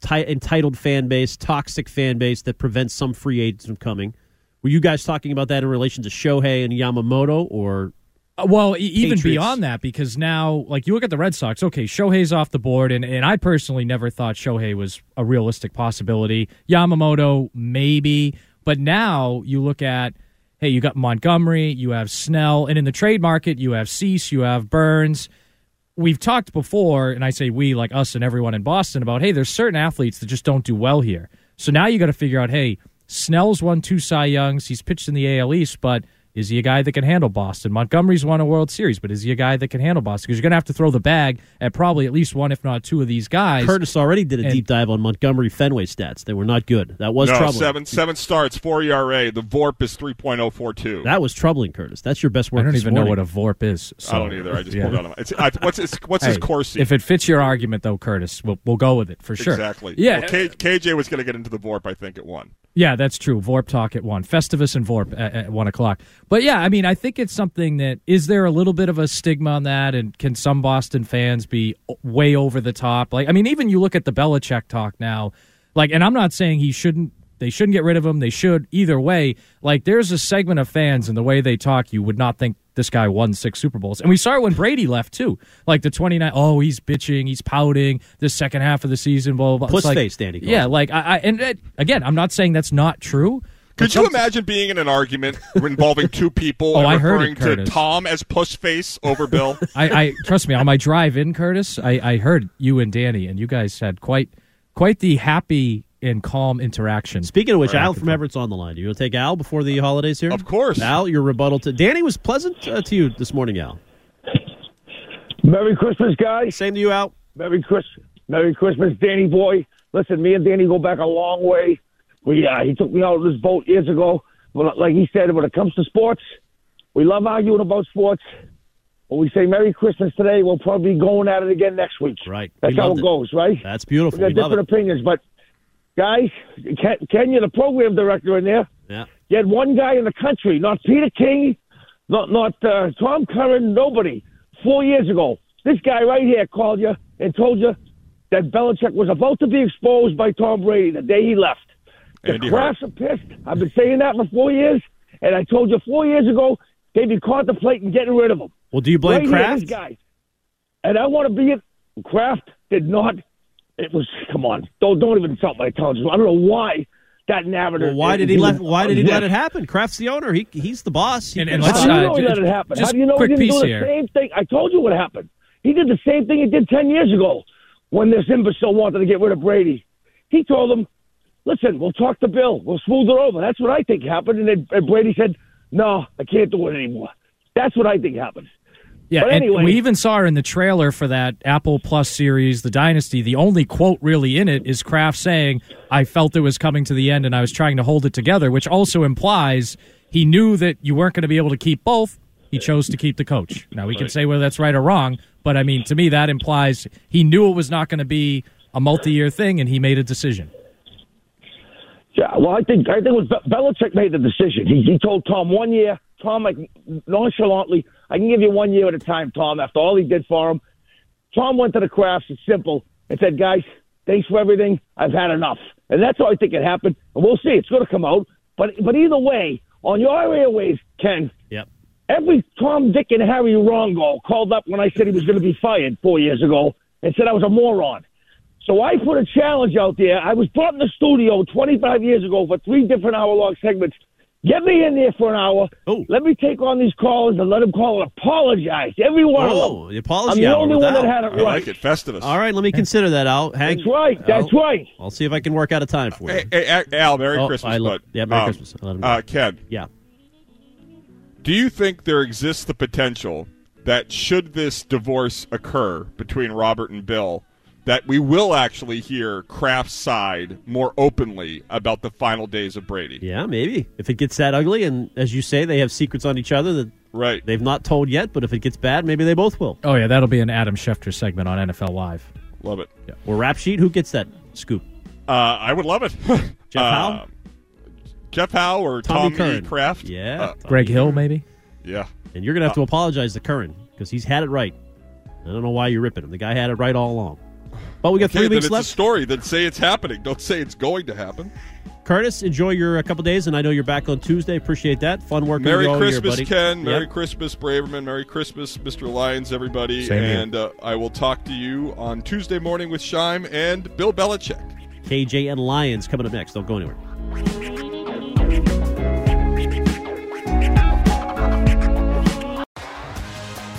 Speaker 4: ti- entitled fan base, toxic fan base that prevents some free agents from coming. Were you guys talking about that in relation to Shohei and Yamamoto, or
Speaker 17: Uh, Well, even
Speaker 4: Patriots.
Speaker 17: beyond that, because now, like, you look at the Red Sox, okay, Shohei's off the board, and, and I personally never thought Shohei was a realistic possibility. Yamamoto, maybe. But now you look at, hey, you got Montgomery, you have Snell, and in the trade market, you have Cease, you have Burns. We've talked before, and I say we, like us and everyone in Boston, about, hey, there's certain athletes that just don't do well here. So now you got to figure out, hey, Snell's won two Cy Youngs. He's pitched in the AL East, but Is he a guy that can handle Boston? Montgomery's won a World Series, but is he a guy that can handle Boston? Because you're going to have to throw the bag at probably at least one, if not two, of these guys.
Speaker 4: Curtis already did a
Speaker 17: And-
Speaker 4: deep dive on Montgomery Fenway stats. They were not good. That was
Speaker 5: no,
Speaker 4: troubling.
Speaker 5: seven seven starts, four ERA. The VORP is three point oh four two.
Speaker 4: That was troubling, Curtis. That's your best work.
Speaker 17: I don't
Speaker 4: this
Speaker 17: even know what a VORP is. So,
Speaker 5: I don't either. I just
Speaker 17: yeah.
Speaker 5: pulled it out. of- It's, I, what's his What's his
Speaker 17: Hey,
Speaker 5: Corsi?
Speaker 17: If it fits your argument, though, Curtis, we'll, we'll go with it for sure.
Speaker 5: Exactly.
Speaker 17: Yeah,
Speaker 5: Well, K, KJ was going to get into the VORP. I think at one.
Speaker 17: Yeah, that's true. Vorp talk at one, Festivus and Vorp at, at one o'clock. But yeah, I mean, I think it's something that is there a little bit of a stigma on that, and can some Boston fans be way over the top? Like, I mean, even you look at the Belichick talk now, like, and I'm not saying he shouldn't. They shouldn't get rid of him. They should either way. Like, there's a segment of fans and the way they talk, you would not think this guy won six Super Bowls. And we saw it when Brady left too. Like the 29. Oh, he's bitching, he's pouting. The second half of the season, blah blah. blah.
Speaker 4: Puss
Speaker 17: like-
Speaker 4: face, Danny calls
Speaker 17: Yeah, like I, I and uh, again, I'm not saying that's not true.
Speaker 5: Could you imagine being in an argument involving two people
Speaker 17: Oh,
Speaker 5: and
Speaker 17: I heard
Speaker 5: referring
Speaker 17: it,
Speaker 5: to
Speaker 17: Curtis.
Speaker 5: Tom as puss face over Bill?
Speaker 17: I, I trust me on my drive in, Curtis. I, I heard you and Danny, and you guys had quite quite the happy and calm interaction.
Speaker 4: Speaking of which, Al from Everett's on the line. You want to take Al before the holidays here?
Speaker 5: Of course.
Speaker 4: Al, your rebuttal to Danny was pleasant uh, to you this morning, Al.
Speaker 7: Merry Christmas, guys.
Speaker 4: Same to you, Al.
Speaker 7: Merry Christmas. Merry Christmas, Danny boy. Listen, me and Danny go back a long way. We uh, he took me out on this boat years ago. But like he said, when it comes to sports, we love arguing about sports. When we say Merry Christmas today, we'll probably be going at it again next week.
Speaker 4: Right.
Speaker 7: That's
Speaker 4: We
Speaker 7: how it
Speaker 4: it.
Speaker 7: goes, right?
Speaker 4: That's beautiful.
Speaker 7: We got
Speaker 4: We
Speaker 7: different opinions, but guys, Ken, Ken, you're the program director in there.
Speaker 4: Yeah.
Speaker 7: You had one guy in the country, not Peter King, not not uh, Tom Curran, nobody. Four years ago, this guy right here called you and told you that Belichick was about to be exposed by Tom Brady the day he left. The
Speaker 5: Andy
Speaker 7: Krafts are pissed. I've been saying that for four years, and I told you four years ago they'd be contemplating getting rid of him.
Speaker 4: Well, do you blame
Speaker 7: right here,
Speaker 4: Kraft?
Speaker 7: this guy. And I want to be it. Kraft did not. It was come on. Don't don't even insult my intelligence. I don't know why that narrative.
Speaker 4: Well, why did he
Speaker 7: even-
Speaker 4: let Why did he
Speaker 7: Yes.
Speaker 4: let it happen? Kraft's the owner. He he's the boss. He
Speaker 17: And-
Speaker 4: can
Speaker 17: and let's,
Speaker 7: do you know he
Speaker 17: ju-
Speaker 7: let it happen?
Speaker 17: just
Speaker 7: How do you know
Speaker 17: quick
Speaker 7: he didn't
Speaker 17: piece
Speaker 7: do the
Speaker 17: here.
Speaker 7: same thing? I told you what happened. He did the same thing he did ten years ago when this imbecile wanted to get rid of Brady. He told him, "Listen, we'll talk to Bill. We'll smooth it over." That's what I think happened. And, then, and Brady said, "No, I can't do it anymore." That's what I think happened.
Speaker 17: Yeah,
Speaker 7: But
Speaker 17: and
Speaker 7: anyway-
Speaker 17: we even saw her in the trailer for that Apple Plus series, The Dynasty. The only quote really in it is Kraft saying, "I felt it was coming to the end, and I was trying to hold it together," which also implies he knew that you weren't going to be able to keep both. He chose to keep the coach. Now we can say whether that's right or wrong, but I mean, to me, that implies he knew it was not going to be a multi-year thing, and he made a decision.
Speaker 7: Yeah, well, I think I think it was Be- Belichick made the decision. He, he told Tom one year, Tom, like nonchalantly, I can give you one year at a time, Tom. After all he did for him, Tom went to the Krafts. It's simple and said, guys, thanks for everything. I've had enough, and that's how I think it happened. And we'll see. It's going to come out, but but either way, on your airways, Ken.
Speaker 4: Yep.
Speaker 7: Every Tom, Dick, and Harry Rongo called up when I said he was going to be fired four years ago and said I was a moron. So I put a challenge out there. I was brought in the studio 25 years ago for three different hour long segments. Get me in there for an hour.
Speaker 4: Oh.
Speaker 7: Let me take on these callers and let them call and apologize. Every one
Speaker 4: Oh,
Speaker 7: of
Speaker 4: the
Speaker 7: them.
Speaker 4: apology
Speaker 7: I'm the only one that had it
Speaker 5: I
Speaker 7: right.
Speaker 5: like it. Festivus.
Speaker 4: All right, let me consider that, Al. Hang,
Speaker 7: That's right. That's
Speaker 4: I'll-
Speaker 7: right.
Speaker 4: I'll see if I can work out a time for you.
Speaker 5: Hey, hey, Al, Merry
Speaker 4: Oh,
Speaker 5: Christmas,
Speaker 4: I lo-
Speaker 5: bud.
Speaker 4: yeah, Merry
Speaker 5: Um,
Speaker 4: Christmas. I let him go.
Speaker 5: Uh, Ken,
Speaker 4: yeah.
Speaker 5: do you think there exists the potential that should this divorce occur between Robert and Bill, that we will actually hear Kraft's side more openly about the final days of Brady?
Speaker 4: Yeah, maybe. If it gets that ugly, and as you say, they have secrets on each other that
Speaker 5: Right.
Speaker 4: they've not told yet, but if it gets bad, maybe they both will.
Speaker 17: Oh yeah, that'll be an Adam Schefter segment on NFL Live.
Speaker 5: Love it. Yeah.
Speaker 4: Or rap sheet, who gets that scoop?
Speaker 5: Uh, I would love it.
Speaker 4: Jeff
Speaker 5: Uh,
Speaker 4: Howe?
Speaker 5: Jeff Howe or
Speaker 4: Tommy
Speaker 5: Tommy Kraft?
Speaker 4: Yeah.
Speaker 5: Uh,
Speaker 17: Greg Hill, maybe.
Speaker 5: yeah.
Speaker 4: And you're going to have to apologize to Curran because he's had it right. I don't know why you're ripping him. The guy had it right all along. But we got
Speaker 5: Okay,
Speaker 4: three
Speaker 5: then
Speaker 4: weeks
Speaker 5: it's
Speaker 4: left.
Speaker 5: a story. Then say it's happening. Don't say it's going to happen.
Speaker 4: Curtis, enjoy your uh, couple days, and I know you're back on Tuesday. Appreciate that. Fun working
Speaker 5: Merry
Speaker 4: with you year,
Speaker 5: Christmas,
Speaker 4: buddy.
Speaker 5: Ken. Merry Christmas, Braverman. Merry Christmas, Mr. Lyons, everybody.
Speaker 17: Same
Speaker 5: and uh, I will talk to you on Tuesday morning with Shime and Bill Belichick.
Speaker 4: KJ and Lyons coming up next. Don't go anywhere.